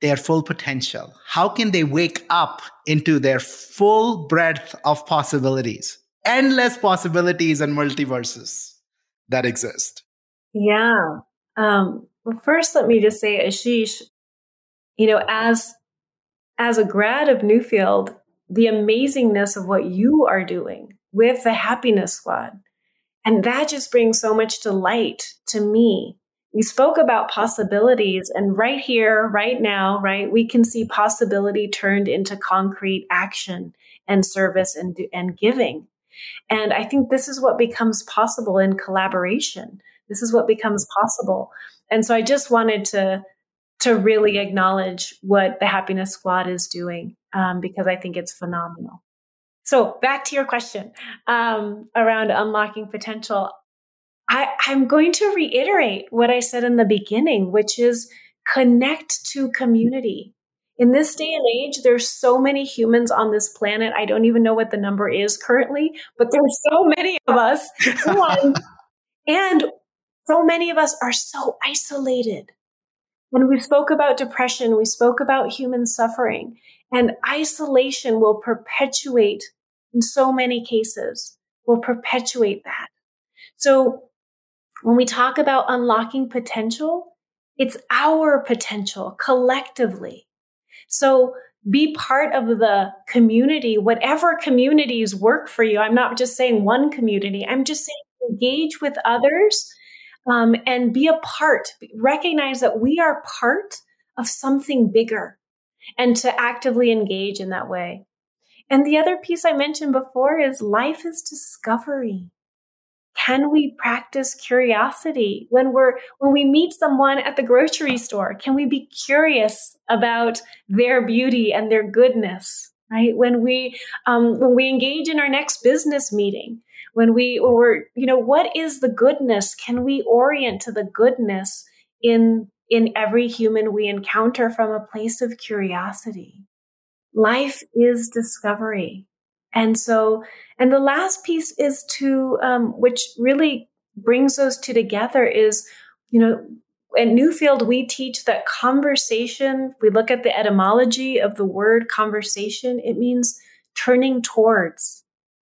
their full potential? How can they wake up into their full breadth of possibilities? Endless possibilities and multiverses that exist. Yeah. Um, well, first, let me just say, Ashish, you know, as as a grad of Newfield, the amazingness of what you are doing with the Happiness Squad, and that just brings so much delight to me. We spoke about possibilities, and right here, right now, right, we can see possibility turned into concrete action and service and, and giving. And I think this is what becomes possible in collaboration. This is what becomes possible. And so I just wanted to to really acknowledge what the Happiness Squad is doing um, because I think it's phenomenal. So back to your question um, around unlocking potential. I, I'm going to reiterate what I said in the beginning, which is connect to community in this day and age, there's so many humans on this planet. I don't even know what the number is currently, but there's so many of us. and, so many of us are so isolated. When we spoke about depression, we spoke about human suffering, and isolation will perpetuate, in so many cases, will perpetuate that. So when we talk about unlocking potential, it's our potential collectively. So be part of the community, whatever communities work for you. I'm not just saying one community, I'm just saying engage with others um, and be a part. Recognize that we are part of something bigger and to actively engage in that way. And the other piece I mentioned before is life is discovery. Can we practice curiosity when we're when we meet someone at the grocery store? Can we be curious about their beauty and their goodness right? When we um, when we engage in our next business meeting when we we're you know what is the goodness? Can we orient to the goodness in in every human we encounter from a place of curiosity? Life is discovery and so, and the last piece is to, um, which really brings those two together is, you know, at Newfield, we teach that conversation, we look at the etymology of the word conversation, it means turning towards,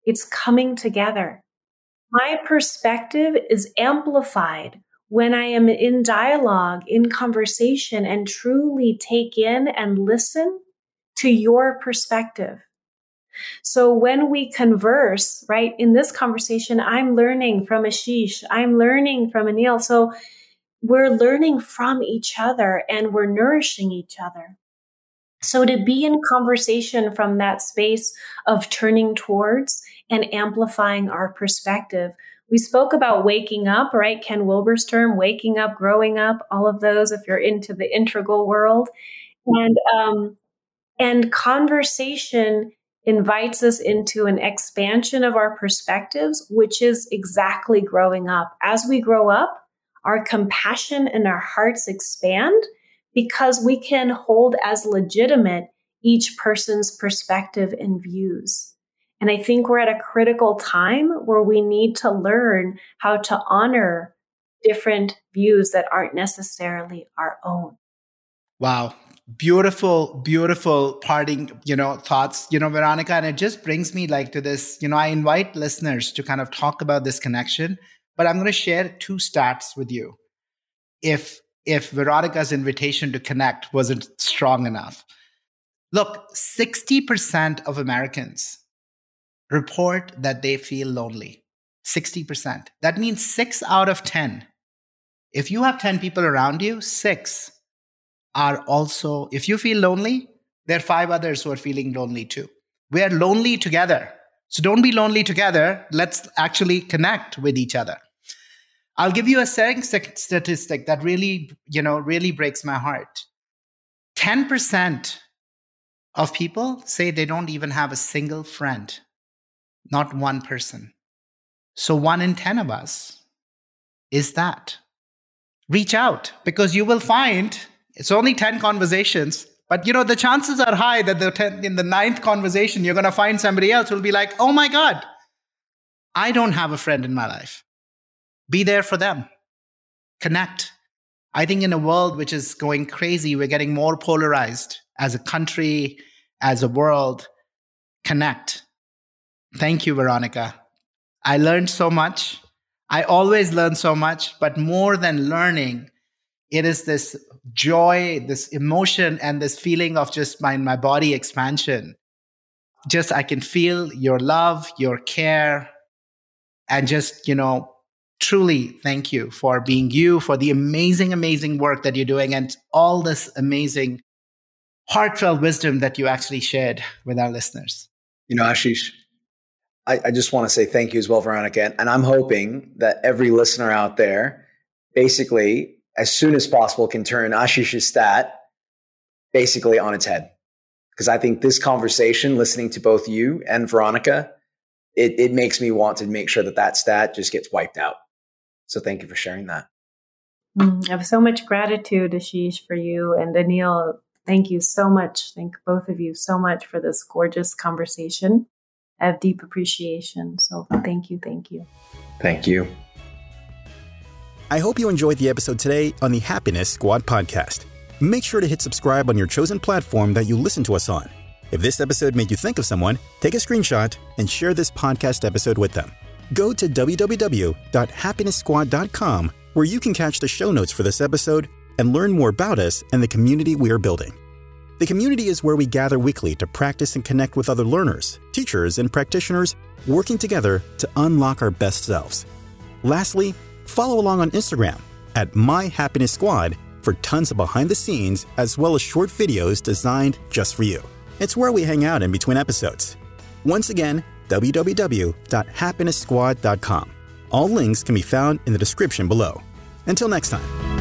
it's coming together. My perspective is amplified when I am in dialogue, in conversation, and truly take in and listen to your perspective. So when we converse, right, in this conversation, I'm learning from Ashish, I'm learning from Anil. So we're learning from each other and we're nourishing each other. So to be in conversation from that space of turning towards and amplifying our perspective. We spoke about waking up, right? Ken Wilber's term, waking up, growing up, all of those if you're into the integral world. And um, and conversation invites us into an expansion of our perspectives, which is exactly growing up. As we grow up, our compassion and our hearts expand because we can hold as legitimate each person's perspective and views. And I think we're at a critical time where we need to learn how to honor different views that aren't necessarily our own. Wow beautiful beautiful parting you know thoughts you know veronica and it just brings me like to this you know i invite listeners to kind of talk about this connection but i'm going to share two stats with you. If if veronica's invitation to connect wasn't strong enough. Look 60% of americans report that they feel lonely. 60% that means 6 out of 10 if you have 10 people around you 6 are also, if you feel lonely, there are five others who are feeling lonely too. We are lonely together. So don't be lonely together. Let's actually connect with each other. I'll give you a statistic that really, you know, really breaks my heart. 10% of people say they don't even have a single friend, not one person. So one in 10 of us is that. Reach out because you will find it's only 10 conversations, but you know, the chances are high that the 10, in the ninth conversation, you're going to find somebody else who'll be like, oh my God, I don't have a friend in my life. Be there for them. Connect. I think in a world which is going crazy, we're getting more polarized as a country, as a world. Connect. Thank you, Veronica. I learned so much. I always learn so much, but more than learning, it is this joy, this emotion, and this feeling of just my, my body expansion. Just I can feel your love, your care, and just, you know, truly thank you for being you, for the amazing, amazing work that you're doing, and all this amazing, heartfelt wisdom that you actually shared with our listeners. You know, Ashish, I, I just want to say thank you as well, Veronica. And I'm hoping that every listener out there basically as soon as possible can turn Ashish's stat basically on its head. Because I think this conversation, listening to both you and Veronica, it, it makes me want to make sure that that stat just gets wiped out. So thank you for sharing that. Mm, I have so much gratitude, Ashish, for you and Anil. Thank you so much. Thank both of you so much for this gorgeous conversation. I have deep appreciation. So thank you. Thank you. Thank you. I hope you enjoyed the episode today on the Happiness Squad podcast. Make sure to hit subscribe on your chosen platform that you listen to us on. If this episode made you think of someone, take a screenshot and share this podcast episode with them. Go to www.happinesssquad.com where you can catch the show notes for this episode and learn more about us and the community we are building. The community is where we gather weekly to practice and connect with other learners, teachers, and practitioners working together to unlock our best selves. Lastly, Follow along on Instagram at My Happiness Squad for tons of behind the scenes as well as short videos designed just for you. It's where we hang out in between episodes. Once again, www.happinesssquad.com. All links can be found in the description below. Until next time.